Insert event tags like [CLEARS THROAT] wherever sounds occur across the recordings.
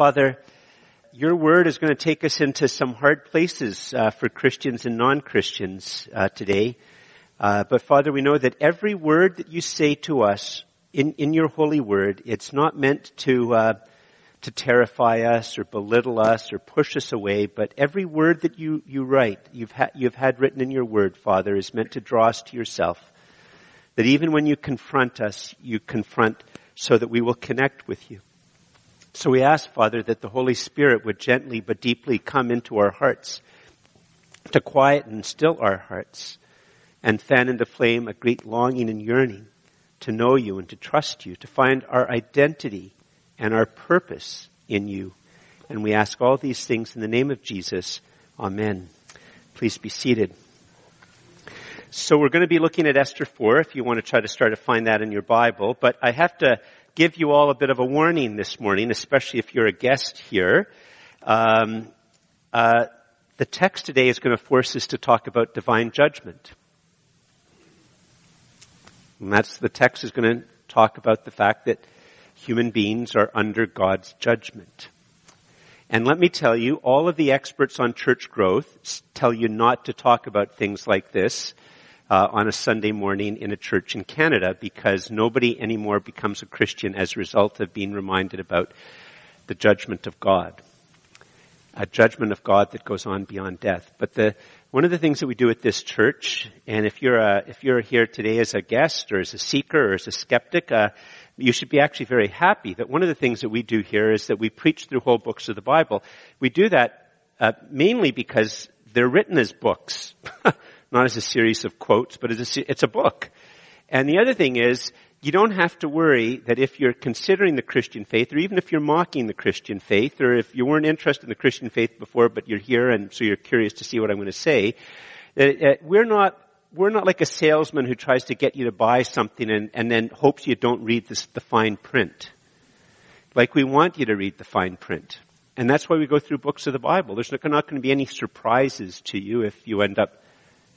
Father, your word is going to take us into some hard places uh, for Christians and non-Christians uh, today. Uh, but Father, we know that every word that you say to us in, in your holy word, it's not meant to uh, to terrify us or belittle us or push us away, but every word that you, you write, you've, ha- you've had written in your word, Father, is meant to draw us to yourself. That even when you confront us, you confront so that we will connect with you. So we ask, Father, that the Holy Spirit would gently but deeply come into our hearts to quiet and still our hearts and fan into flame a great longing and yearning to know you and to trust you, to find our identity and our purpose in you. And we ask all these things in the name of Jesus. Amen. Please be seated. So we're going to be looking at Esther 4 if you want to try to start to find that in your Bible. But I have to give you all a bit of a warning this morning, especially if you're a guest here. Um, uh, the text today is going to force us to talk about divine judgment. And that's the text is going to talk about the fact that human beings are under God's judgment. And let me tell you, all of the experts on church growth tell you not to talk about things like this uh, on a Sunday morning in a church in Canada because nobody anymore becomes a Christian as a result of being reminded about the judgment of God. A judgment of God that goes on beyond death. But the, one of the things that we do at this church, and if you're a, if you're here today as a guest or as a seeker or as a skeptic, uh, you should be actually very happy that one of the things that we do here is that we preach through whole books of the Bible. We do that uh, mainly because they're written as books, [LAUGHS] not as a series of quotes, but as a, it's a book. And the other thing is, you don't have to worry that if you're considering the Christian faith, or even if you're mocking the Christian faith, or if you weren't interested in the Christian faith before, but you're here and so you're curious to see what I'm going to say, that uh, we're not we're not like a salesman who tries to get you to buy something and, and then hopes you don't read this, the fine print. Like we want you to read the fine print. And that's why we go through books of the Bible. There's not going to be any surprises to you if you end up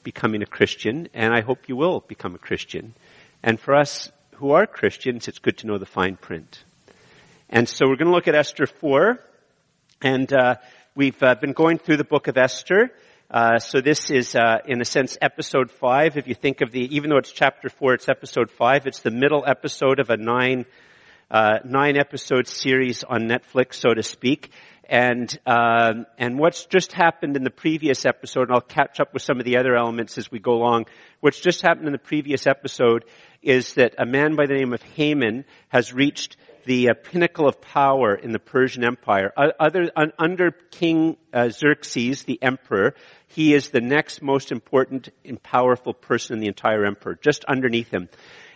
becoming a Christian, and I hope you will become a Christian. And for us who are Christians, it's good to know the fine print. And so we're going to look at Esther 4, and uh, we've uh, been going through the book of Esther, uh, so this is, uh, in a sense, episode five. If you think of the, even though it's chapter four, it's episode five. It's the middle episode of a nine, uh, nine episode series on Netflix, so to speak. And um, and what's just happened in the previous episode, and I'll catch up with some of the other elements as we go along. What's just happened in the previous episode is that a man by the name of Haman has reached the uh, pinnacle of power in the Persian Empire. Uh, other, under King uh, Xerxes, the emperor, he is the next most important and powerful person in the entire empire, just underneath him.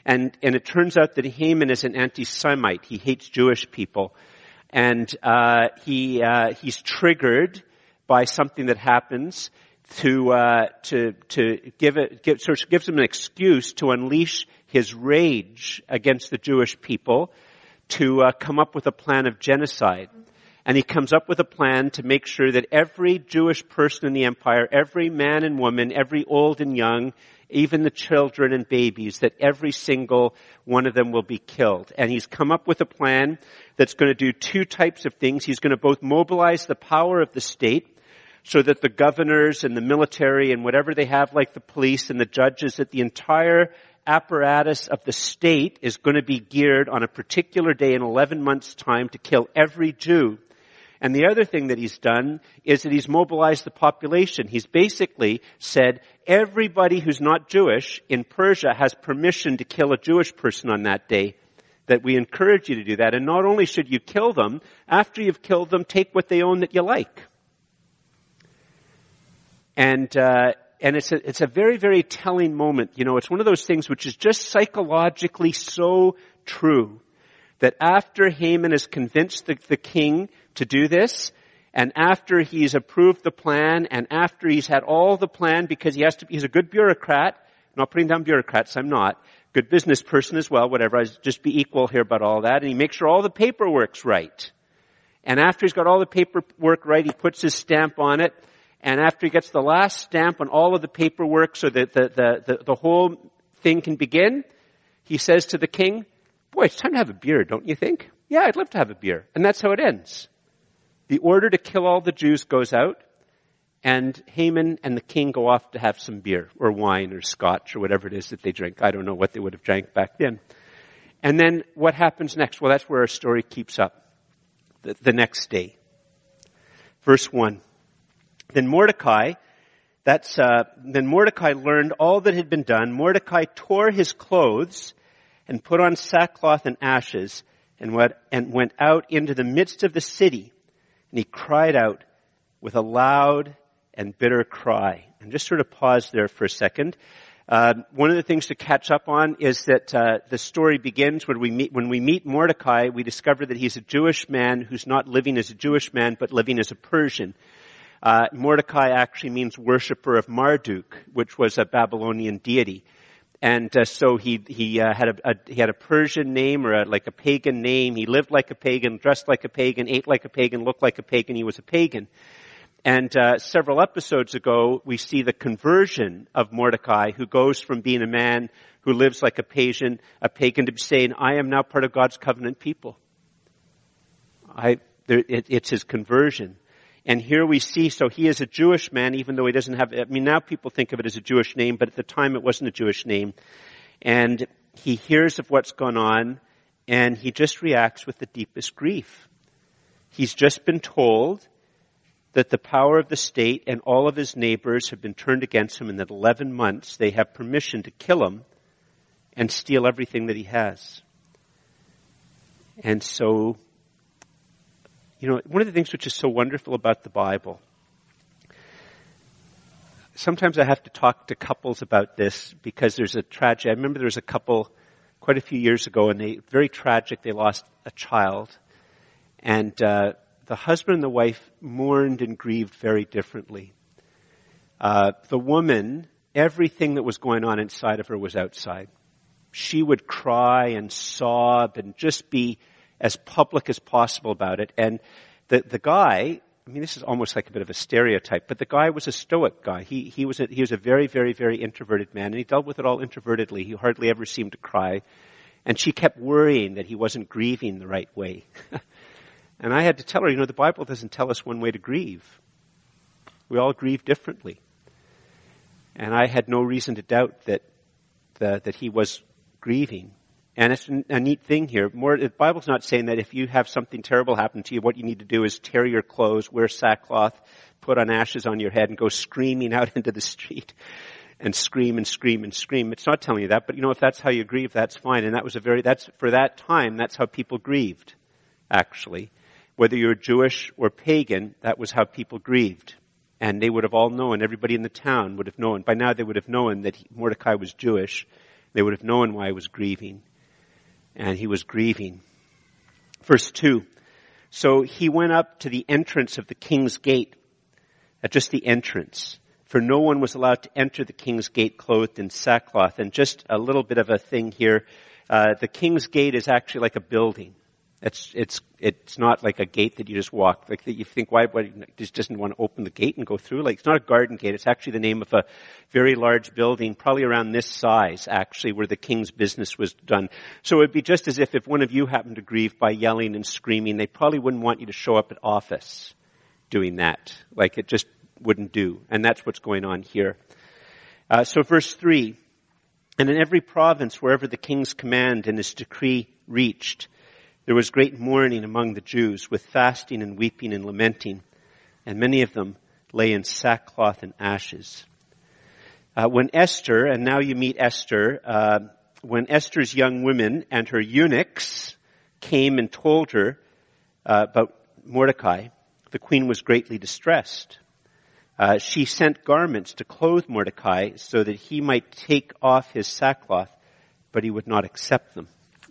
And, and it turns out that Haman is an anti-Semite. He hates Jewish people. And, uh, he, uh, he's triggered by something that happens to, uh, to, to give it, give, sort of gives him an excuse to unleash his rage against the Jewish people to uh, come up with a plan of genocide and he comes up with a plan to make sure that every Jewish person in the empire, every man and woman, every old and young, even the children and babies, that every single one of them will be killed. And he's come up with a plan that's going to do two types of things. He's going to both mobilize the power of the state so that the governors and the military and whatever they have, like the police and the judges, that the entire apparatus of the state is going to be geared on a particular day in 11 months time to kill every Jew and the other thing that he's done is that he's mobilized the population. He's basically said everybody who's not Jewish in Persia has permission to kill a Jewish person on that day. That we encourage you to do that. And not only should you kill them, after you've killed them, take what they own that you like. And, uh, and it's a, it's a very, very telling moment. You know, it's one of those things which is just psychologically so true that after Haman has convinced the, the king to do this, and after he's approved the plan, and after he's had all the plan, because he has to, he's a good bureaucrat, I'm not putting down bureaucrats, I'm not, good business person as well, whatever, I just be equal here about all that, and he makes sure all the paperwork's right. And after he's got all the paperwork right, he puts his stamp on it, and after he gets the last stamp on all of the paperwork so that the, the, the, the whole thing can begin, he says to the king, boy, it's time to have a beer, don't you think? Yeah, I'd love to have a beer. And that's how it ends. The order to kill all the Jews goes out, and Haman and the king go off to have some beer, or wine, or scotch, or whatever it is that they drink. I don't know what they would have drank back then. And then what happens next? Well, that's where our story keeps up. The, the next day. Verse 1. Then Mordecai, that's, uh, then Mordecai learned all that had been done. Mordecai tore his clothes and put on sackcloth and ashes and went, and went out into the midst of the city. And he cried out with a loud and bitter cry. And just sort of pause there for a second. Uh, one of the things to catch up on is that uh, the story begins when we meet when we meet Mordecai. We discover that he's a Jewish man who's not living as a Jewish man, but living as a Persian. Uh, Mordecai actually means worshiper of Marduk, which was a Babylonian deity, and uh, so he he uh, had a, a, he had a Persian name or a, like a pagan name. He lived like a pagan, dressed like a pagan, ate like a pagan, looked like a pagan. He was a pagan. And uh, several episodes ago, we see the conversion of Mordecai, who goes from being a man who lives like a pagan, a pagan, to saying, "I am now part of God's covenant people." I, there, it, it's his conversion. And here we see, so he is a Jewish man, even though he doesn't have, I mean, now people think of it as a Jewish name, but at the time it wasn't a Jewish name. And he hears of what's gone on, and he just reacts with the deepest grief. He's just been told that the power of the state and all of his neighbors have been turned against him and that 11 months they have permission to kill him and steal everything that he has. And so, you know, one of the things which is so wonderful about the Bible, sometimes I have to talk to couples about this because there's a tragedy. I remember there was a couple quite a few years ago and they, very tragic, they lost a child. And, uh, the husband and the wife mourned and grieved very differently. Uh, the woman, everything that was going on inside of her was outside. She would cry and sob and just be as public as possible about it. And the, the guy, I mean, this is almost like a bit of a stereotype, but the guy was a stoic guy. He, he was a, he was a very, very, very introverted man, and he dealt with it all introvertedly. He hardly ever seemed to cry. And she kept worrying that he wasn't grieving the right way. [LAUGHS] And I had to tell her, you know, the Bible doesn't tell us one way to grieve. We all grieve differently. And I had no reason to doubt that, the, that he was grieving. And it's a neat thing here. More, the Bible's not saying that if you have something terrible happen to you, what you need to do is tear your clothes, wear sackcloth, put on ashes on your head, and go screaming [LAUGHS] out into the street and scream and scream and scream. It's not telling you that, but you know, if that's how you grieve, that's fine. And that was a very, that's, for that time, that's how people grieved, actually. Whether you're Jewish or pagan, that was how people grieved. And they would have all known, everybody in the town would have known. By now they would have known that Mordecai was Jewish. They would have known why he was grieving. And he was grieving. Verse 2. So he went up to the entrance of the king's gate, at just the entrance. For no one was allowed to enter the king's gate clothed in sackcloth. And just a little bit of a thing here. Uh, the king's gate is actually like a building. It's, it's, it's not like a gate that you just walk, like that you think, why, why, just doesn't want to open the gate and go through? Like, it's not a garden gate. It's actually the name of a very large building, probably around this size, actually, where the king's business was done. So it would be just as if, if one of you happened to grieve by yelling and screaming, they probably wouldn't want you to show up at office doing that. Like, it just wouldn't do. And that's what's going on here. Uh, so verse three, and in every province, wherever the king's command and his decree reached, there was great mourning among the Jews with fasting and weeping and lamenting, and many of them lay in sackcloth and ashes. Uh, when Esther, and now you meet Esther, uh, when Esther's young women and her eunuchs came and told her uh, about Mordecai, the queen was greatly distressed. Uh, she sent garments to clothe Mordecai so that he might take off his sackcloth, but he would not accept them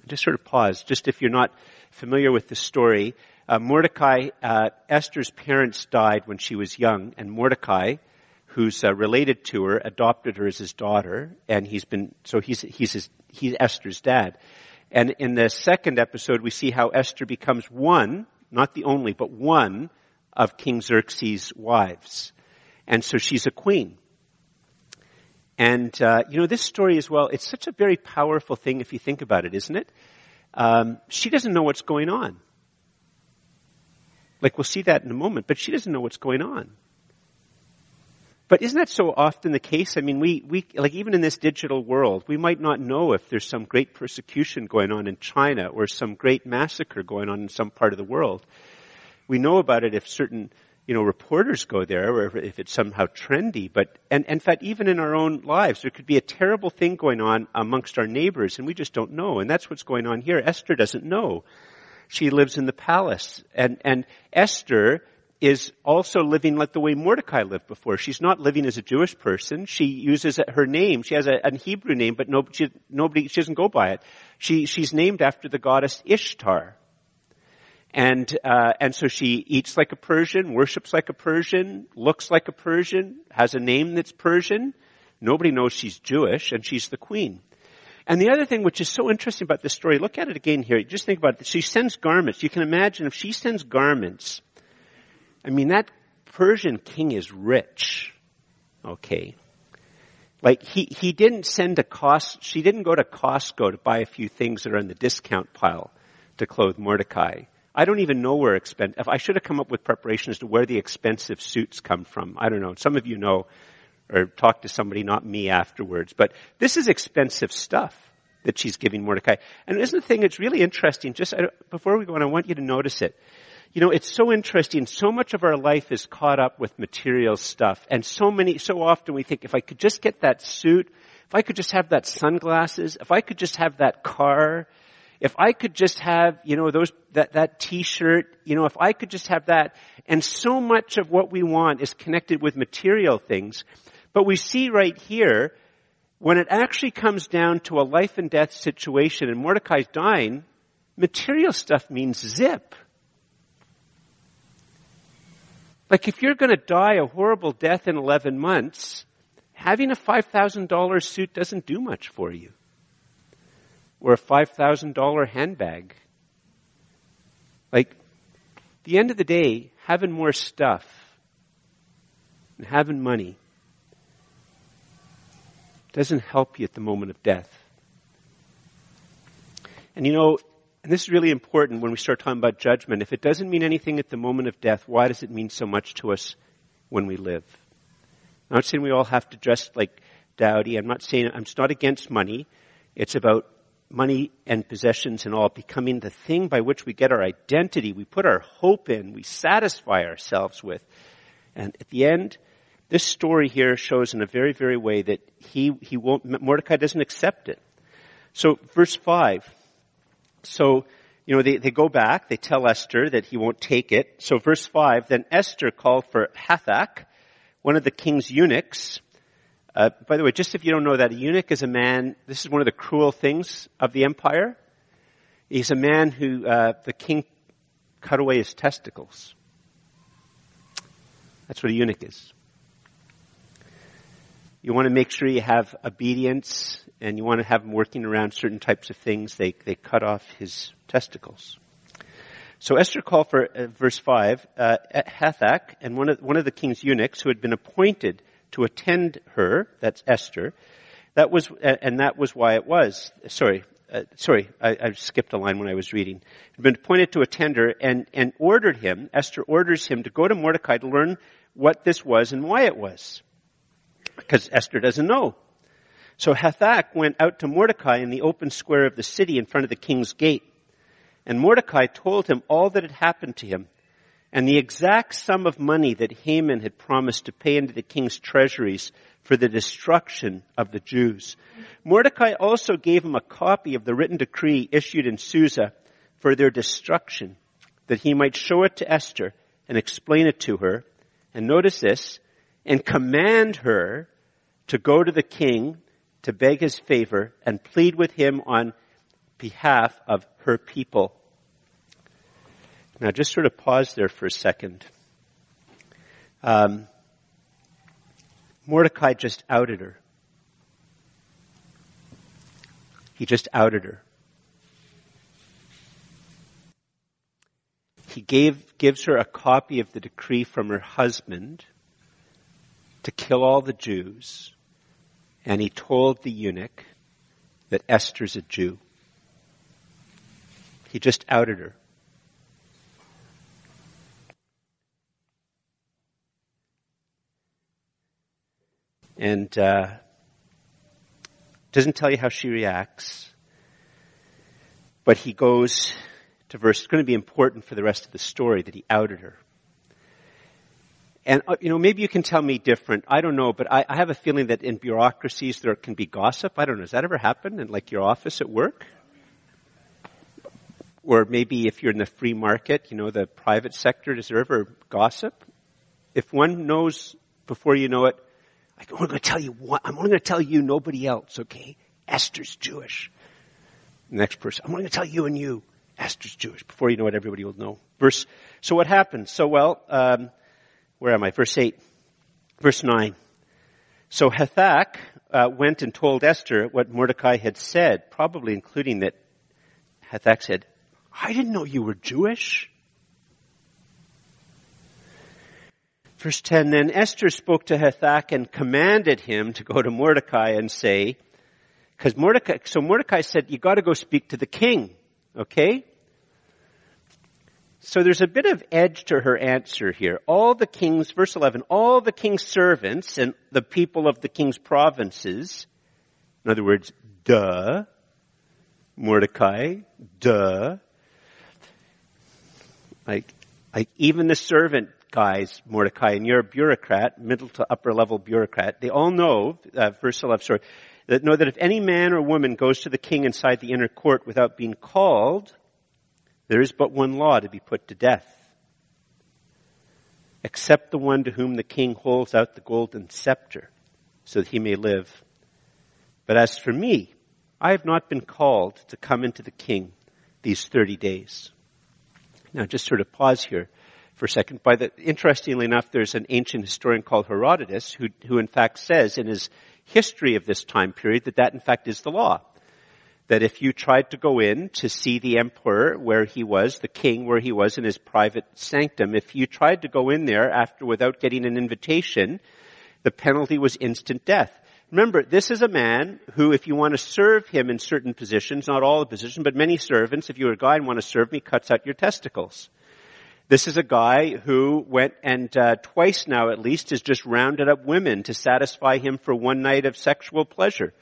just sort of pause, just if you're not familiar with the story. Uh, Mordecai, uh, Esther's parents died when she was young, and Mordecai, who's uh, related to her, adopted her as his daughter, and he's been so he's he's his, he's Esther's dad. And in the second episode, we see how Esther becomes one, not the only, but one of King Xerxes' wives, and so she's a queen. And, uh, you know, this story as well, it's such a very powerful thing if you think about it, isn't it? Um, she doesn't know what's going on. Like we'll see that in a moment, but she doesn't know what's going on. But isn't that so often the case? I mean, we, we, like even in this digital world, we might not know if there's some great persecution going on in China or some great massacre going on in some part of the world. We know about it if certain, you know, reporters go there or if it's somehow trendy. But, and, and in fact, even in our own lives, there could be a terrible thing going on amongst our neighbors and we just don't know. And that's what's going on here. Esther doesn't know. She lives in the palace and, and Esther is also living like the way Mordecai lived before. She's not living as a Jewish person. She uses her name. She has a, a Hebrew name, but no, she, nobody, she doesn't go by it. She, she's named after the goddess Ishtar. And, uh, and so she eats like a Persian, worships like a Persian, looks like a Persian, has a name that's Persian. Nobody knows she's Jewish, and she's the queen. And the other thing which is so interesting about this story, look at it again here. Just think about it. She sends garments. You can imagine if she sends garments I mean, that Persian king is rich. Okay. Like he, he didn't send a cost, she didn't go to Costco to buy a few things that are in the discount pile to clothe Mordecai. I don't even know where expensive, I should have come up with preparation as to where the expensive suits come from. I don't know. Some of you know, or talk to somebody, not me afterwards. But this is expensive stuff that she's giving Mordecai. And isn't the thing, it's really interesting, just before we go on, I want you to notice it. You know, it's so interesting. So much of our life is caught up with material stuff. And so many, so often we think, if I could just get that suit, if I could just have that sunglasses, if I could just have that car, if I could just have, you know, those, that, that t-shirt, you know, if I could just have that. And so much of what we want is connected with material things. But we see right here, when it actually comes down to a life and death situation and Mordecai's dying, material stuff means zip. Like if you're going to die a horrible death in 11 months, having a $5,000 suit doesn't do much for you. Or a $5,000 handbag. Like, the end of the day, having more stuff and having money doesn't help you at the moment of death. And you know, and this is really important when we start talking about judgment. If it doesn't mean anything at the moment of death, why does it mean so much to us when we live? I'm not saying we all have to dress like Dowdy. I'm not saying, I'm not against money. It's about money and possessions and all becoming the thing by which we get our identity, we put our hope in, we satisfy ourselves with. And at the end, this story here shows in a very, very way that he, he won't, Mordecai doesn't accept it. So verse 5, so, you know, they, they go back, they tell Esther that he won't take it. So verse 5, then Esther called for Hathach, one of the king's eunuchs. Uh, by the way, just if you don't know that, a eunuch is a man, this is one of the cruel things of the empire. He's a man who, uh, the king cut away his testicles. That's what a eunuch is. You want to make sure you have obedience and you want to have him working around certain types of things, they, they cut off his testicles. So Esther called for, uh, verse 5, uh, Hathach, and one of, one of the king's eunuchs who had been appointed to attend her, that's Esther, that was, and that was why it was, sorry, uh, sorry, I, I, skipped a line when I was reading. Had been appointed to attend her and, and ordered him, Esther orders him to go to Mordecai to learn what this was and why it was. Because Esther doesn't know. So Hathach went out to Mordecai in the open square of the city in front of the king's gate. And Mordecai told him all that had happened to him and the exact sum of money that Haman had promised to pay into the king's treasuries for the destruction of the Jews. Mordecai also gave him a copy of the written decree issued in Susa for their destruction, that he might show it to Esther and explain it to her. And notice this, and command her to go to the king to beg his favor and plead with him on behalf of her people. Now just sort of pause there for a second. Um, Mordecai just outed her. He just outed her. He gave, gives her a copy of the decree from her husband to kill all the Jews and he told the eunuch that Esther's a Jew. He just outed her. And uh, doesn't tell you how she reacts. But he goes to verse, it's going to be important for the rest of the story that he outed her. And, uh, you know, maybe you can tell me different. I don't know, but I, I, have a feeling that in bureaucracies there can be gossip. I don't know. Has that ever happened in like your office at work? Or maybe if you're in the free market, you know, the private sector, does there ever gossip? If one knows before you know it, I'm only going to tell you one, I'm only going to tell you nobody else, okay? Esther's Jewish. next person, I'm only going to tell you and you. Esther's Jewish. Before you know it, everybody will know. Verse, so what happened? So well, um, where am I? Verse 8. Verse 9. So Hathach uh, went and told Esther what Mordecai had said, probably including that Hathach said, I didn't know you were Jewish. Verse 10, then Esther spoke to Hathach and commanded him to go to Mordecai and say, because Mordecai, so Mordecai said, you gotta go speak to the king, okay? So there's a bit of edge to her answer here. All the king's, verse 11, all the king's servants and the people of the king's provinces, in other words, duh, Mordecai, duh, like, like even the servant Mordecai, and you're a bureaucrat, middle to upper level bureaucrat, they all know, uh, verse 11, sorry, that know that if any man or woman goes to the king inside the inner court without being called, there is but one law to be put to death. Except the one to whom the king holds out the golden scepter, so that he may live. But as for me, I have not been called to come into the king these 30 days. Now just sort of pause here for a second. By the, interestingly enough, there's an ancient historian called Herodotus who, who in fact says in his history of this time period that that in fact is the law that if you tried to go in to see the emperor where he was, the king where he was in his private sanctum, if you tried to go in there after without getting an invitation, the penalty was instant death. Remember, this is a man who, if you want to serve him in certain positions, not all the positions, but many servants, if you're a guy and want to serve me, cuts out your testicles. This is a guy who went and uh, twice now at least has just rounded up women to satisfy him for one night of sexual pleasure.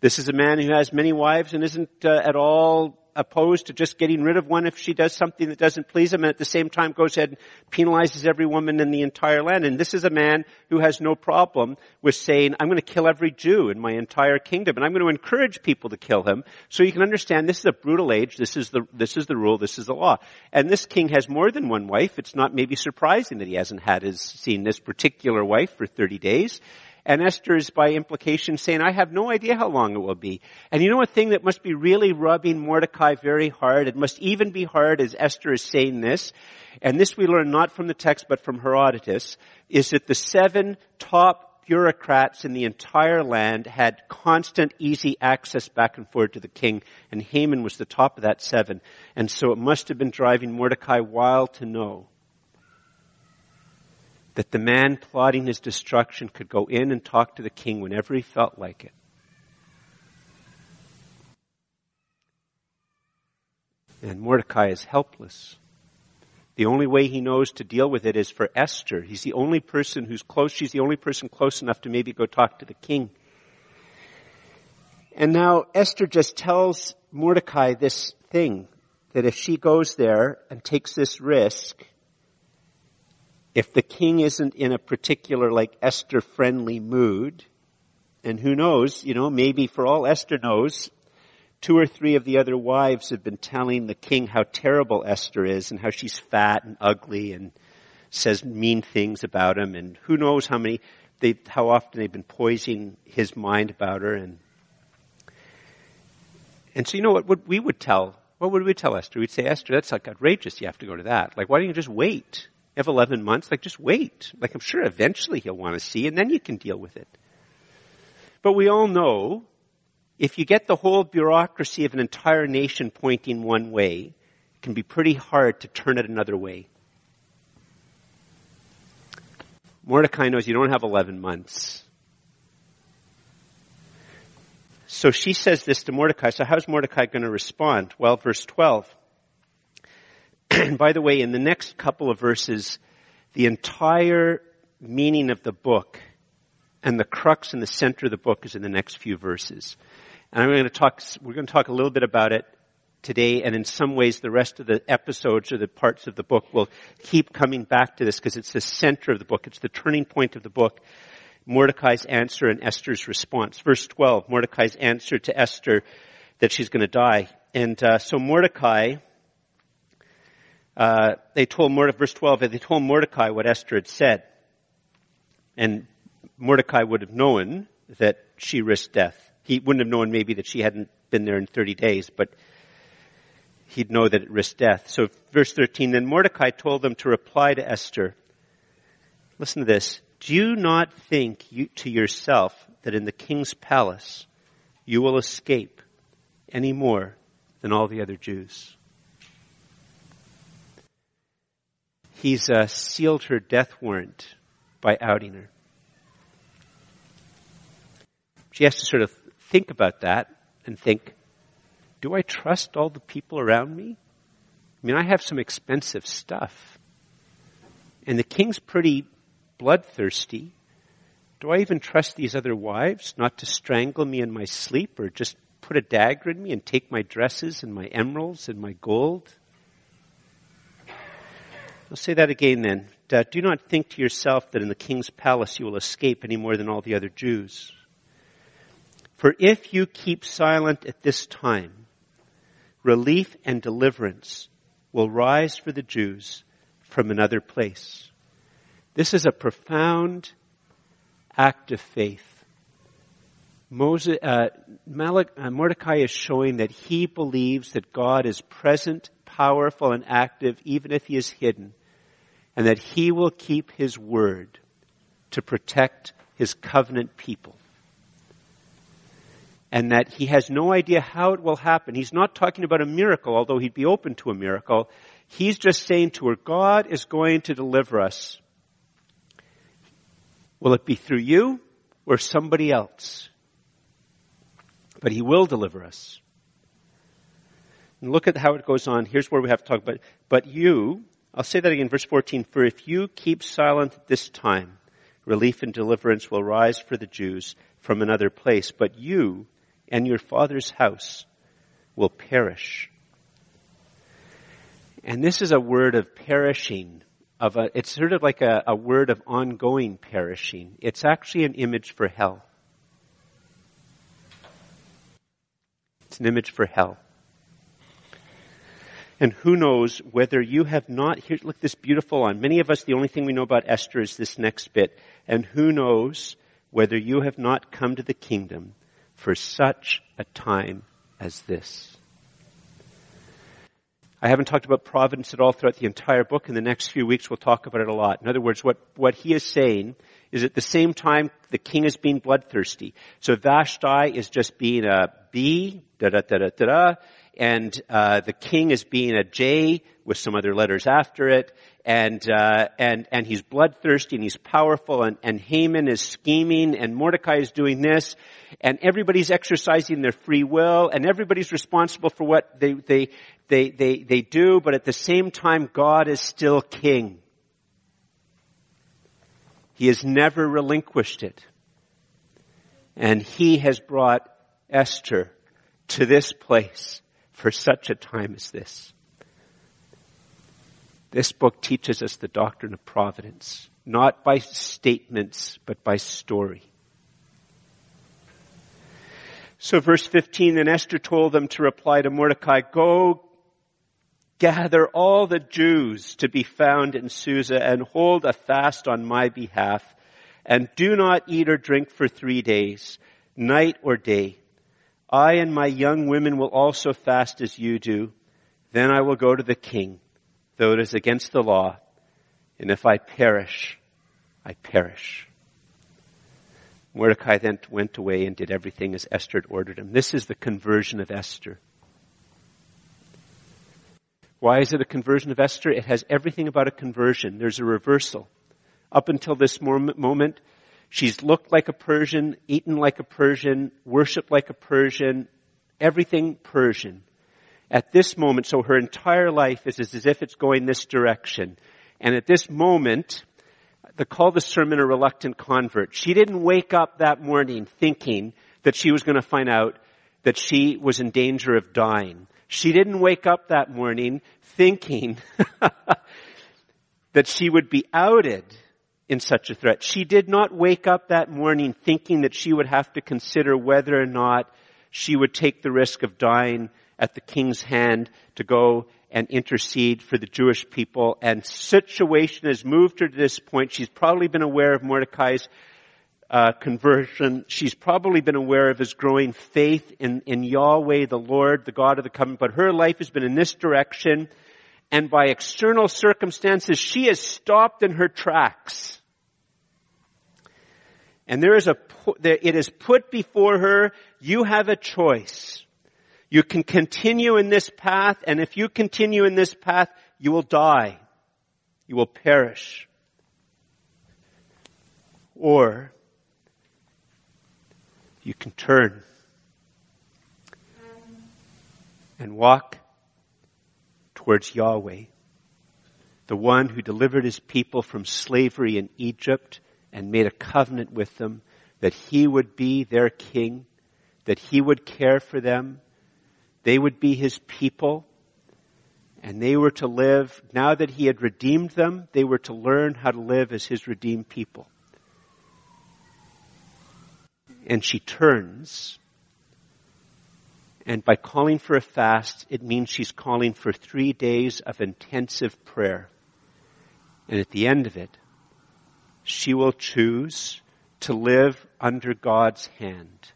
This is a man who has many wives and isn't uh, at all opposed to just getting rid of one if she does something that doesn't please him and at the same time goes ahead and penalizes every woman in the entire land. And this is a man who has no problem with saying, I'm going to kill every Jew in my entire kingdom and I'm going to encourage people to kill him. So you can understand this is a brutal age. This is the, this is the rule. This is the law. And this king has more than one wife. It's not maybe surprising that he hasn't had his, seen this particular wife for 30 days. And Esther is by implication saying, I have no idea how long it will be. And you know a thing that must be really rubbing Mordecai very hard? It must even be hard as Esther is saying this, and this we learn not from the text but from Herodotus, is that the seven top bureaucrats in the entire land had constant easy access back and forth to the king, and Haman was the top of that seven. And so it must have been driving Mordecai wild to know that the man plotting his destruction could go in and talk to the king whenever he felt like it. And Mordecai is helpless. The only way he knows to deal with it is for Esther. He's the only person who's close, she's the only person close enough to maybe go talk to the king. And now Esther just tells Mordecai this thing, that if she goes there and takes this risk, if the king isn't in a particular like Esther friendly mood, and who knows, you know, maybe for all Esther knows, two or three of the other wives have been telling the king how terrible Esther is and how she's fat and ugly and says mean things about him and who knows how many they how often they've been poisoning his mind about her and and so you know what, what we would tell what would we tell Esther? We'd say, Esther, that's like outrageous. You have to go to that. Like, why don't you just wait? Have 11 months, like just wait. Like I'm sure eventually he'll want to see and then you can deal with it. But we all know if you get the whole bureaucracy of an entire nation pointing one way, it can be pretty hard to turn it another way. Mordecai knows you don't have 11 months. So she says this to Mordecai. So how's Mordecai going to respond? Well, verse 12. And [CLEARS THROAT] by the way, in the next couple of verses, the entire meaning of the book And the crux in the center of the book is in the next few verses. And I'm going to talk, we're going to talk a little bit about it today, and in some ways the rest of the episodes or the parts of the book will keep coming back to this because it's the center of the book. It's the turning point of the book. Mordecai's answer and Esther's response. Verse 12, Mordecai's answer to Esther that she's going to die. And uh, so Mordecai, uh, they told Mordecai, verse 12, they told Mordecai what Esther had said. And Mordecai would have known that she risked death. He wouldn't have known maybe that she hadn't been there in 30 days, but he'd know that it risked death. So verse 13, then Mordecai told them to reply to Esther. Listen to this. Do you not think you, to yourself that in the king's palace you will escape any more than all the other Jews? He's uh, sealed her death warrant by outing her. She has to sort of think about that and think, do I trust all the people around me? I mean, I have some expensive stuff. And the king's pretty bloodthirsty. Do I even trust these other wives not to strangle me in my sleep or just put a dagger in me and take my dresses and my emeralds and my gold? I'll say that again then. do not think to yourself that in the king's palace you will escape any more than all the other Jews. For if you keep silent at this time, relief and deliverance will rise for the Jews from another place. This is a profound act of faith. Moses, uh, Malach, uh, Mordecai is showing that he believes that God is present, powerful, and active, even if he is hidden, and that he will keep his word to protect his covenant people and that he has no idea how it will happen. He's not talking about a miracle, although he'd be open to a miracle. He's just saying to her, God is going to deliver us. Will it be through you or somebody else? But he will deliver us. And look at how it goes on. Here's where we have to talk about, but you, I'll say that again, verse 14, for if you keep silent this time, relief and deliverance will rise for the Jews from another place, but you and your father's house will perish. And this is a word of perishing, of a, it's sort of like a, a word of ongoing perishing. It's actually an image for hell. It's an image for hell. And who knows whether you have not, here, look this beautiful on. Many of us, the only thing we know about Esther is this next bit. And who knows whether you have not come to the kingdom for such a time as this. I haven't talked about providence at all throughout the entire book. In the next few weeks, we'll talk about it a lot. In other words, what, what he is saying is at the same time, the king is being bloodthirsty. So Vashti is just being a B, da da da da da da, and uh, the king is being a J with some other letters after it, and uh, and and he's bloodthirsty and he's powerful, and and Haman is scheming, and Mordecai is doing this, and everybody's exercising their free will, and everybody's responsible for what they they they they they do, but at the same time, God is still king. He has never relinquished it, and He has brought Esther to this place for such a time as this. This book teaches us the doctrine of providence, not by statements, but by story. So verse 15, then Esther told them to reply to Mordecai, go gather all the Jews to be found in Susa and hold a fast on my behalf and do not eat or drink for three days, night or day. I and my young women will also fast as you do. Then I will go to the king, though it is against the law. And if I perish, I perish. Mordecai then went away and did everything as Esther had ordered him. This is the conversion of Esther. Why is it a conversion of Esther? It has everything about a conversion. There's a reversal. Up until this moment, She's looked like a Persian, eaten like a Persian, worshipped like a Persian, everything Persian. At this moment, so her entire life is as if it's going this direction. And at this moment, the call the sermon a reluctant convert. She didn't wake up that morning thinking that she was going to find out that she was in danger of dying. She didn't wake up that morning thinking [LAUGHS] that she would be outed in such a threat. She did not wake up that morning thinking that she would have to consider whether or not she would take the risk of dying at the king's hand to go and intercede for the Jewish people. And situation has moved her to this point. She's probably been aware of Mordecai's uh, conversion. She's probably been aware of his growing faith in, in Yahweh, the Lord, the God of the covenant. But her life has been in this direction. And by external circumstances, she has stopped in her tracks. And there is a, it is put before her, you have a choice. You can continue in this path, and if you continue in this path, you will die. You will perish. Or you can turn and walk towards Yahweh, the one who delivered his people from slavery in Egypt and made a covenant with them that he would be their king, that he would care for them, they would be his people and they were to live, now that he had redeemed them, they were to learn how to live as his redeemed people. And she turns, and by calling for a fast, it means she's calling for three days of intensive prayer. And at the end of it, she will choose to live under God's hand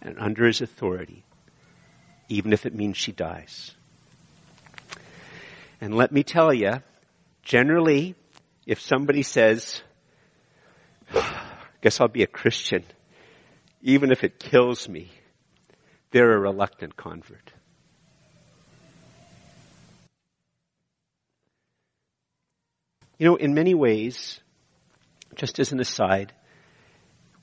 and under his authority even if it means she dies. And let me tell you, generally, if somebody says, [SIGHS] guess I'll be a Christian, even if it kills me, they're a reluctant convert. You know, in many ways, just as an aside,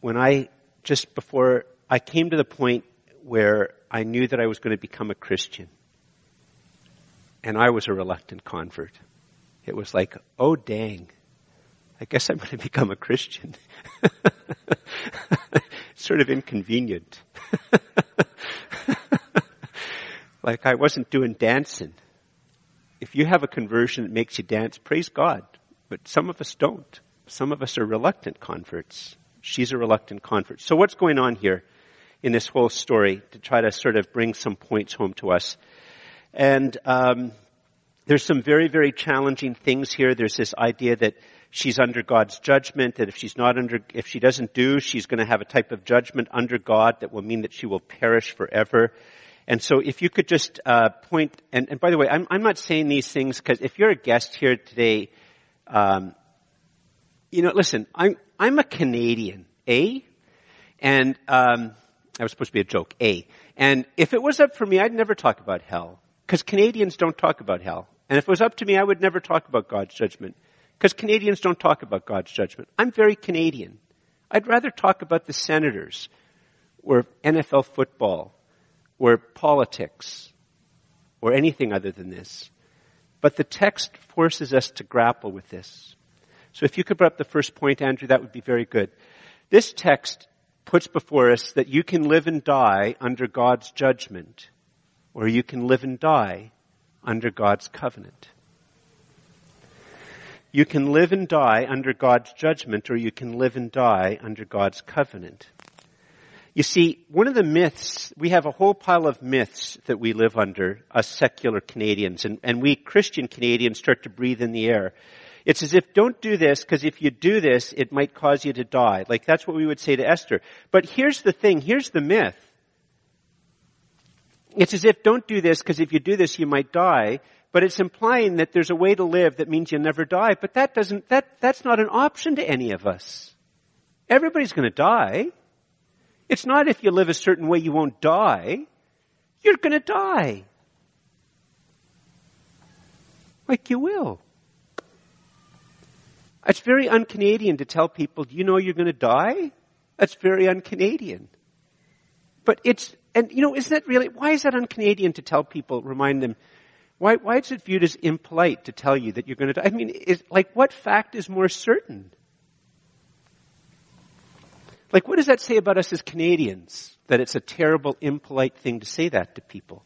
when I, just before I came to the point where I knew that I was going to become a Christian. And I was a reluctant convert. It was like, oh dang, I guess I'm going [LAUGHS] to become a Christian. [LAUGHS] sort of inconvenient. [LAUGHS] like I wasn't doing dancing. If you have a conversion that makes you dance, praise God. But some of us don't. Some of us are reluctant converts. She's a reluctant convert. So what's going on here? in this whole story to try to sort of bring some points home to us. And um, there's some very, very challenging things here. There's this idea that she's under God's judgment, that if she's not under, if she doesn't do, she's going to have a type of judgment under God that will mean that she will perish forever. And so if you could just uh, point, and, and, by the way, I'm, I'm not saying these things because if you're a guest here today, um, you know, listen, I'm, I'm a Canadian, eh? And um, that was supposed to be a joke. A. And if it was up for me, I'd never talk about hell. Because Canadians don't talk about hell. And if it was up to me, I would never talk about God's judgment. Because Canadians don't talk about God's judgment. I'm very Canadian. I'd rather talk about the senators, or NFL football, or politics, or anything other than this. But the text forces us to grapple with this. So if you could put up the first point, Andrew, that would be very good. This text puts before us that you can live and die under God's judgment, or you can live and die under God's covenant. You can live and die under God's judgment, or you can live and die under God's covenant. You see, one of the myths, we have a whole pile of myths that we live under, us secular Canadians, and, and we Christian Canadians start to breathe in the air. It's as if don't do this because if you do this, it might cause you to die. Like that's what we would say to Esther. But here's the thing, here's the myth. It's as if don't do this because if you do this, you might die. But it's implying that there's a way to live that means you'll never die. But that doesn't, that, that's not an option to any of us. Everybody's gonna die. It's not if you live a certain way you won't die. You're gonna die. Like you will. It's very un-Canadian to tell people, do you know you're going to die? That's very un-Canadian. But it's, and you know, isn't that really, why is that un-Canadian to tell people, remind them, Why, why is it viewed as impolite to tell you that you're going to die? I mean, is, like, what fact is more certain? Like, what does that say about us as Canadians? That it's a terrible, impolite thing to say that to people.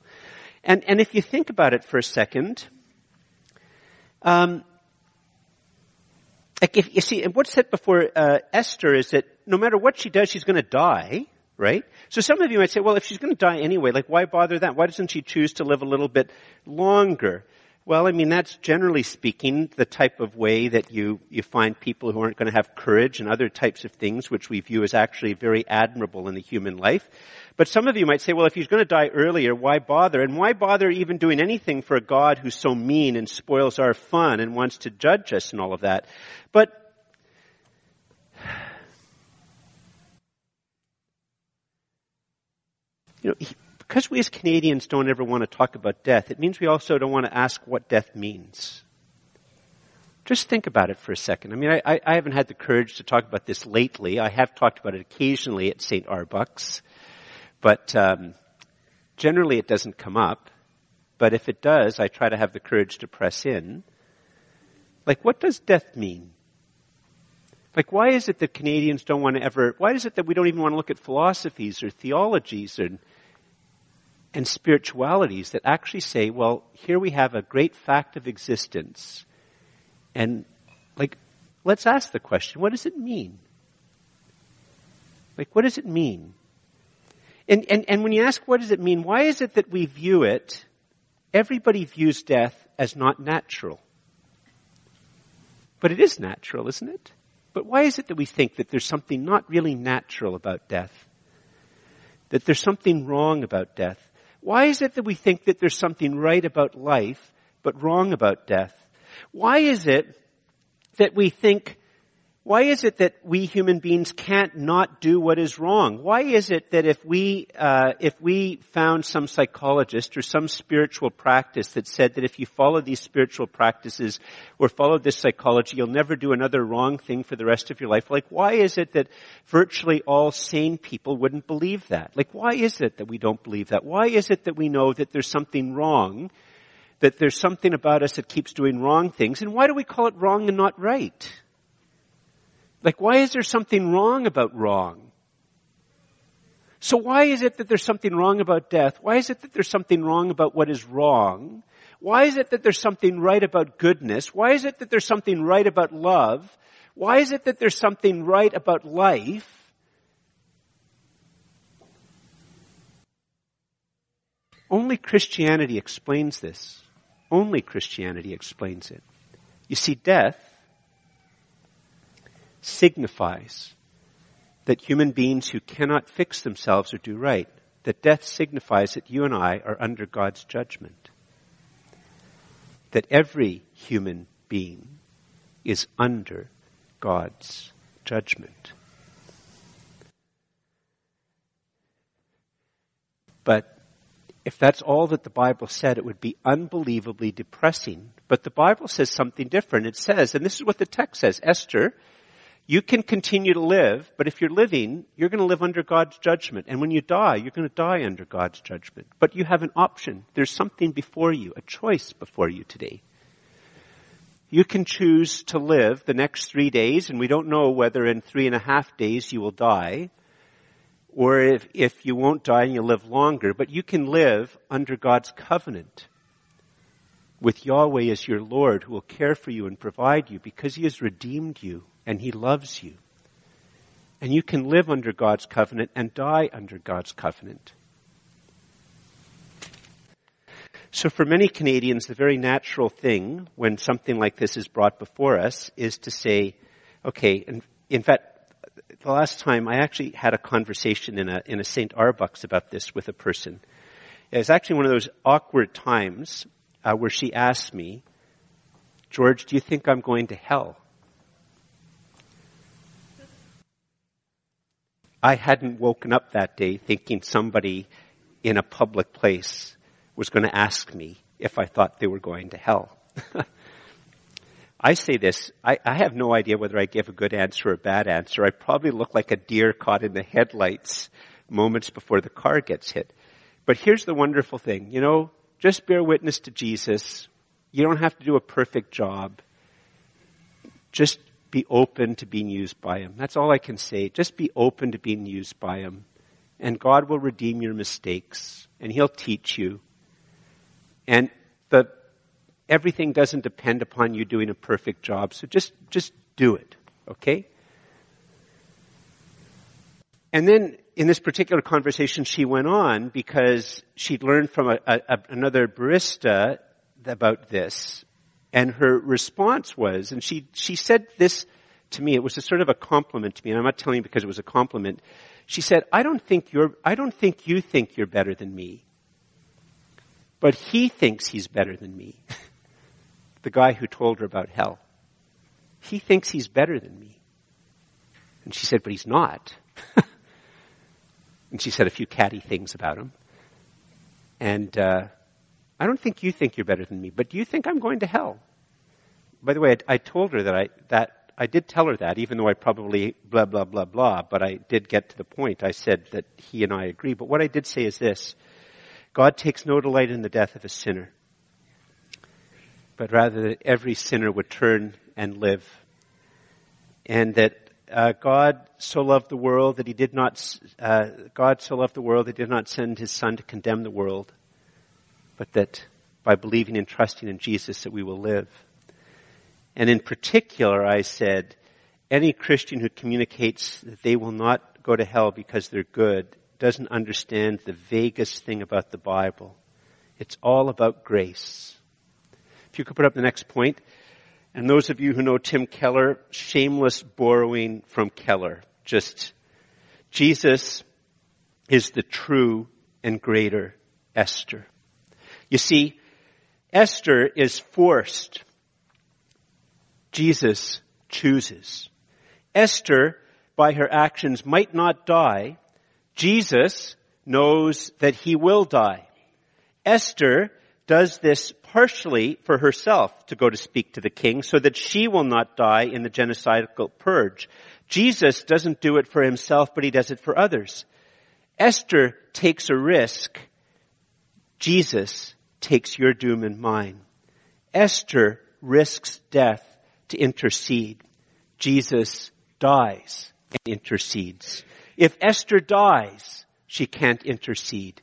And, and if you think about it for a second, um, like if you see, and what's said before uh, Esther is that no matter what she does, she's going to die right? So some of you might say, well, if she's going to die anyway, like why bother that? Why doesn't she choose to live a little bit longer? Well, I mean, that's generally speaking the type of way that you, you find people who aren't going to have courage and other types of things which we view as actually very admirable in the human life. But some of you might say, well, if he's going to die earlier, why bother? And why bother even doing anything for a God who's so mean and spoils our fun and wants to judge us and all of that? But [SIGHS] you know, because we as Canadians don't ever want to talk about death, it means we also don't want to ask what death means. Just think about it for a second. I mean, I, I haven't had the courage to talk about this lately. I have talked about it occasionally at Starbucks, but um, generally it doesn't come up. But if it does, I try to have the courage to press in. Like, what does death mean? Like, why is it that Canadians don't want to ever, why is it that we don't even want to look at philosophies or theologies and and spiritualities that actually say, well, here we have a great fact of existence. And like, let's ask the question, what does it mean? Like, what does it mean? And, and, and when you ask what does it mean, why is it that we view it, everybody views death as not natural. But it is natural, isn't it? But why is it that we think that there's something not really natural about death? That there's something wrong about death? Why is it that we think that there's something right about life, but wrong about death? Why is it that we think why is it that we human beings can't not do what is wrong? Why is it that if we, uh, if we found some psychologist or some spiritual practice that said that if you follow these spiritual practices or follow this psychology, you'll never do another wrong thing for the rest of your life? Like, why is it that virtually all sane people wouldn't believe that? Like, why is it that we don't believe that? Why is it that we know that there's something wrong? That there's something about us that keeps doing wrong things? And why do we call it wrong and not right? Like, why is there something wrong about wrong? So why is it that there's something wrong about death? Why is it that there's something wrong about what is wrong? Why is it that there's something right about goodness? Why is it that there's something right about love? Why is it that there's something right about life? Only Christianity explains this. Only Christianity explains it. You see, death signifies that human beings who cannot fix themselves or do right, that death signifies that you and I are under God's judgment. That every human being is under God's judgment. But if that's all that the Bible said, it would be unbelievably depressing. But the Bible says something different. It says, and this is what the text says, Esther you can continue to live, but if you're living, you're going to live under God's judgment. And when you die, you're going to die under God's judgment. But you have an option. There's something before you, a choice before you today. You can choose to live the next three days, and we don't know whether in three and a half days you will die, or if, if you won't die and you live longer, but you can live under God's covenant with Yahweh as your Lord who will care for you and provide you because He has redeemed you and He loves you. And you can live under God's covenant and die under God's covenant. So for many Canadians, the very natural thing when something like this is brought before us is to say, okay, and in fact, the last time I actually had a conversation in a, in a Starbucks about this with a person. It was actually one of those awkward times uh, where she asked me, George, do you think I'm going to hell? I hadn't woken up that day thinking somebody in a public place was going to ask me if I thought they were going to hell. [LAUGHS] I say this, I, I, have no idea whether I give a good answer or a bad answer. I probably look like a deer caught in the headlights moments before the car gets hit. But here's the wonderful thing. You know, just bear witness to Jesus. You don't have to do a perfect job. Just be open to being used by Him. That's all I can say. Just be open to being used by Him. And God will redeem your mistakes and He'll teach you. And the, everything doesn't depend upon you doing a perfect job. So just, just do it. Okay? And then in this particular conversation, she went on because she'd learned from a, a, another barista about this. And her response was, and she, she said this to me, it was a sort of a compliment to me, and I'm not telling you because it was a compliment. She said, I don't think you're, I don't think you think you're better than me. But he thinks he's better than me. [LAUGHS] the guy who told her about hell. He thinks he's better than me. And she said, but he's not. [LAUGHS] and she said a few catty things about him. And, uh, I don't think you think you're better than me, but do you think I'm going to hell? By the way, I, I told her that I, that I did tell her that, even though I probably blah, blah, blah, blah, but I did get to the point. I said that he and I agree. But what I did say is this. God takes no delight in the death of a sinner, but rather that every sinner would turn and live. And that uh, God so loved the world that he did not, uh, God so loved the world that he did not send his son to condemn the world, but that by believing and trusting in Jesus that we will live. And in particular, I said, any Christian who communicates that they will not go to hell because they're good doesn't understand the vaguest thing about the Bible. It's all about grace. If you could put up the next point, and those of you who know Tim Keller, shameless borrowing from Keller. Just, Jesus is the true and greater Esther. You see, Esther is forced. Jesus chooses. Esther, by her actions, might not die. Jesus knows that he will die. Esther does this partially for herself to go to speak to the king so that she will not die in the genocidal purge. Jesus doesn't do it for himself, but he does it for others. Esther takes a risk. Jesus takes your doom and mine. Esther risks death to intercede. Jesus dies and intercedes. If Esther dies, she can't intercede.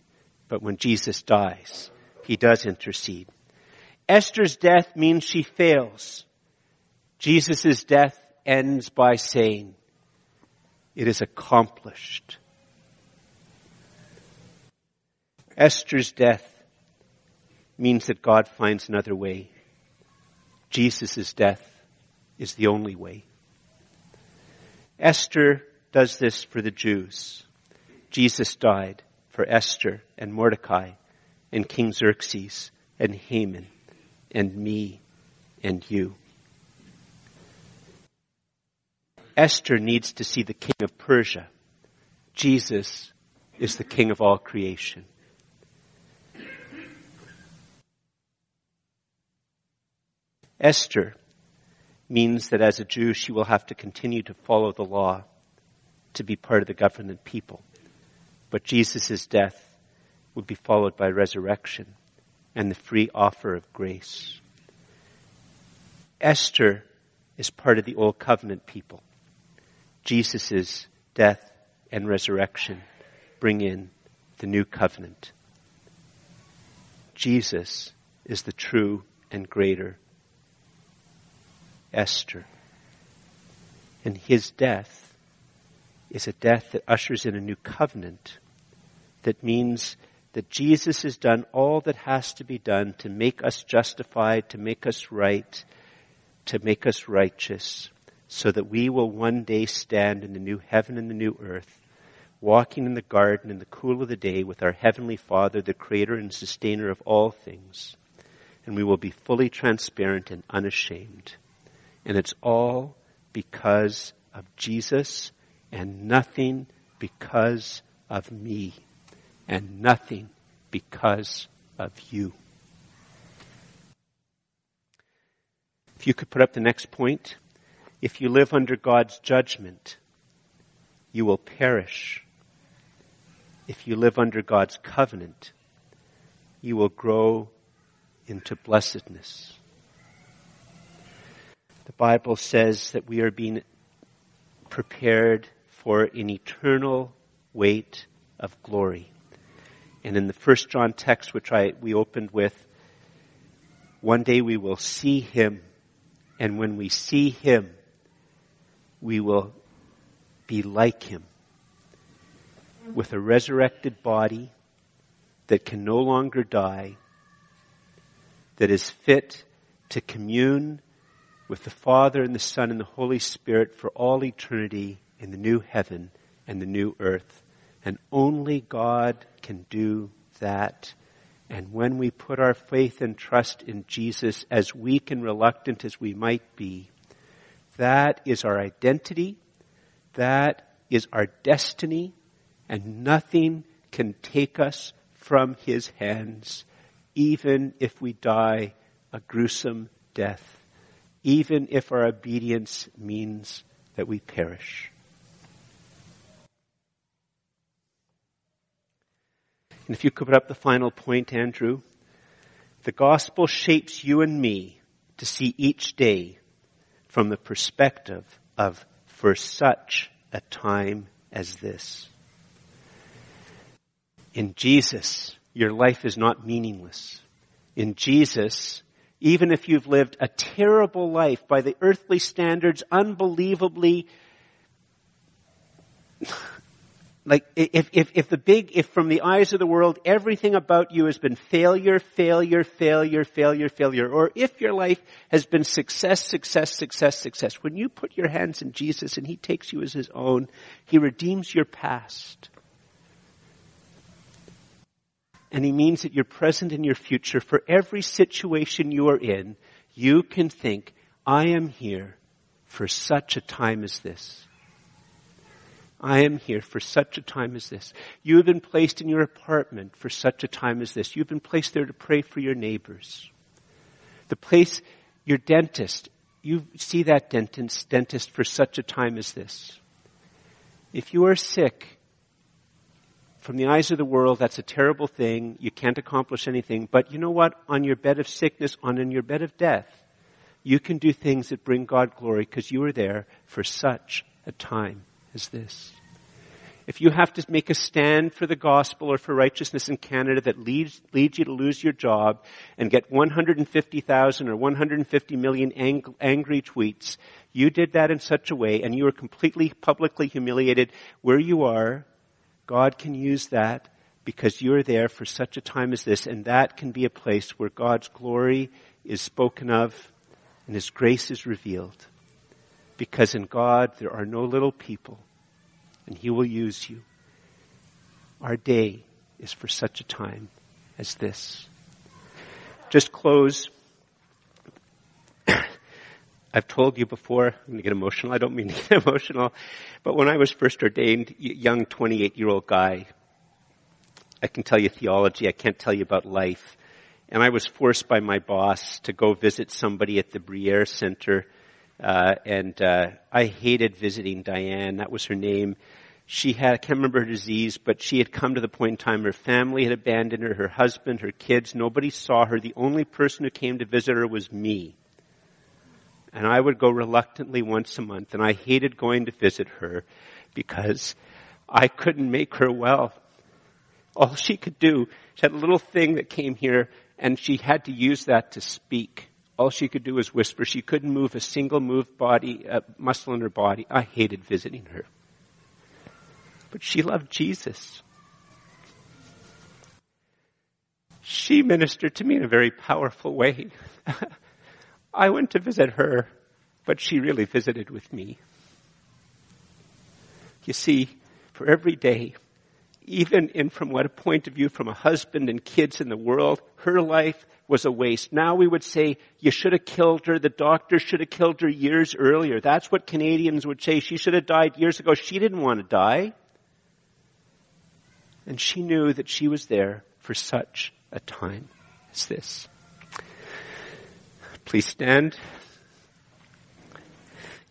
But when Jesus dies, he does intercede. Esther's death means she fails. Jesus' death ends by saying, it is accomplished. Esther's death means that God finds another way. Jesus' death is the only way. Esther does this for the Jews. Jesus died for Esther and Mordecai and King Xerxes and Haman and me and you. Esther needs to see the king of Persia. Jesus is the king of all creation. Esther means that as a Jew, she will have to continue to follow the law to be part of the government people. But Jesus' death would be followed by resurrection and the free offer of grace. Esther is part of the old covenant people. Jesus' death and resurrection bring in the new covenant. Jesus is the true and greater Esther. And his death is a death that ushers in a new covenant that means that Jesus has done all that has to be done to make us justified, to make us right, to make us righteous, so that we will one day stand in the new heaven and the new earth, walking in the garden in the cool of the day with our heavenly Father, the creator and sustainer of all things. And we will be fully transparent and unashamed. And it's all because of Jesus and nothing because of me and nothing because of you. If you could put up the next point. If you live under God's judgment, you will perish. If you live under God's covenant, you will grow into blessedness. The Bible says that we are being prepared for an eternal weight of glory. And in the first John text, which I, we opened with, one day we will see him, and when we see him, we will be like him with a resurrected body that can no longer die, that is fit to commune with the Father and the Son and the Holy Spirit for all eternity in the new heaven and the new earth. And only God can do that. And when we put our faith and trust in Jesus, as weak and reluctant as we might be, that is our identity. That is our destiny. And nothing can take us from his hands, even if we die a gruesome death, even if our obedience means that we perish. And if you could put up the final point, Andrew, the gospel shapes you and me to see each day from the perspective of for such a time as this. In Jesus, your life is not meaningless. In Jesus, even if you've lived a terrible life by the earthly standards, unbelievably like if, if, if the big, if from the eyes of the world everything about you has been failure, failure, failure, failure, failure, or if your life has been success, success, success, success, when you put your hands in Jesus and He takes you as His own, He redeems your past. And He means that you're present in your future for every situation you are in, you can think, I am here for such a time as this. I am here for such a time as this. You have been placed in your apartment for such a time as this. You've been placed there to pray for your neighbors. The place, your dentist, you see that dentist, dentist for such a time as this. If you are sick, from the eyes of the world, that's a terrible thing. You can't accomplish anything. But you know what? On your bed of sickness, on in your bed of death, you can do things that bring God glory because you are there for such a time is this. If you have to make a stand for the gospel or for righteousness in Canada that leads, leads you to lose your job and get 150,000 or 150 million ang- angry tweets, you did that in such a way and you are completely publicly humiliated where you are, God can use that because you're there for such a time as this and that can be a place where God's glory is spoken of and His grace is revealed. Because in God there are no little people and He will use you. Our day is for such a time as this. Just close. [COUGHS] I've told you before, I'm going to get emotional. I don't mean to get [LAUGHS] emotional. But when I was first ordained, young 28 year old guy, I can tell you theology, I can't tell you about life. And I was forced by my boss to go visit somebody at the Bruyère Center uh, and uh, I hated visiting Diane. That was her name. She had, I can't remember her disease, but she had come to the point in time her family had abandoned her, her husband, her kids. Nobody saw her. The only person who came to visit her was me. And I would go reluctantly once a month, and I hated going to visit her because I couldn't make her well. All she could do, she had a little thing that came here, and she had to use that to speak. All she could do was whisper. She couldn't move a single move body, uh, muscle in her body. I hated visiting her. But she loved Jesus. She ministered to me in a very powerful way. [LAUGHS] I went to visit her, but she really visited with me. You see, for every day, even in from what a point of view from a husband and kids in the world, her life was a waste. Now we would say, you should have killed her. The doctor should have killed her years earlier. That's what Canadians would say. She should have died years ago. She didn't want to die. And she knew that she was there for such a time as this. Please stand.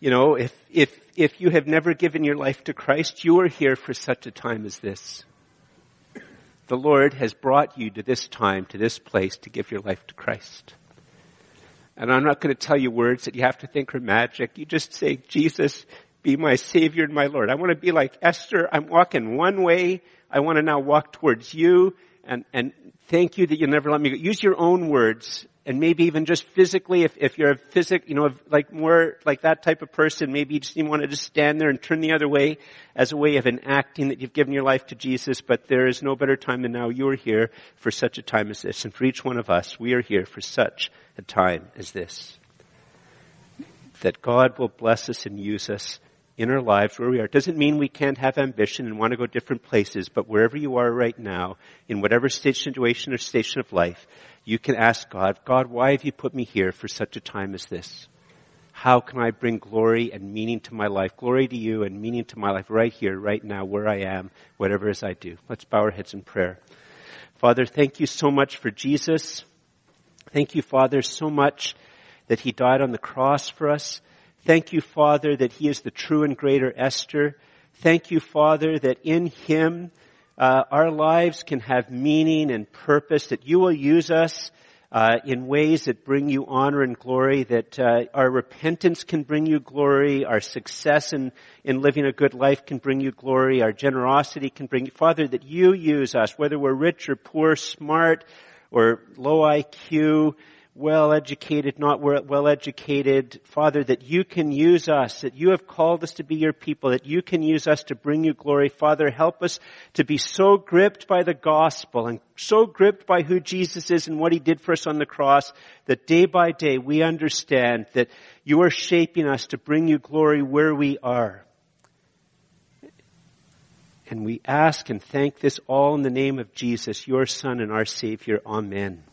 You know, if, if, if you have never given your life to Christ, you are here for such a time as this. The Lord has brought you to this time, to this place to give your life to Christ. And I'm not going to tell you words that you have to think are magic. You just say, Jesus, be my Savior and my Lord. I want to be like Esther. I'm walking one way. I want to now walk towards you. And, and thank you that you never let me go. Use your own words and maybe even just physically, if, if you're a physic, you know, like more like that type of person, maybe you just want to just stand there and turn the other way as a way of enacting that you've given your life to Jesus, but there is no better time than now. You're here for such a time as this. And for each one of us, we are here for such a time as this. That God will bless us and use us in our lives where we are. It doesn't mean we can't have ambition and want to go different places, but wherever you are right now, in whatever stage, situation or station of life, you can ask God, God, why have you put me here for such a time as this? How can I bring glory and meaning to my life? Glory to you and meaning to my life right here, right now, where I am, whatever it is I do. Let's bow our heads in prayer. Father, thank you so much for Jesus. Thank you, Father, so much that He died on the cross for us. Thank you, Father, that He is the true and greater Esther. Thank you, Father, that in Him uh, our lives can have meaning and purpose, that you will use us uh, in ways that bring you honor and glory, that uh, our repentance can bring you glory, our success in, in living a good life can bring you glory, our generosity can bring you, Father, that you use us, whether we're rich or poor, smart or low IQ, well educated, not well educated, Father, that you can use us, that you have called us to be your people, that you can use us to bring you glory. Father, help us to be so gripped by the gospel and so gripped by who Jesus is and what he did for us on the cross that day by day we understand that you are shaping us to bring you glory where we are. And we ask and thank this all in the name of Jesus, your Son and our Savior. Amen.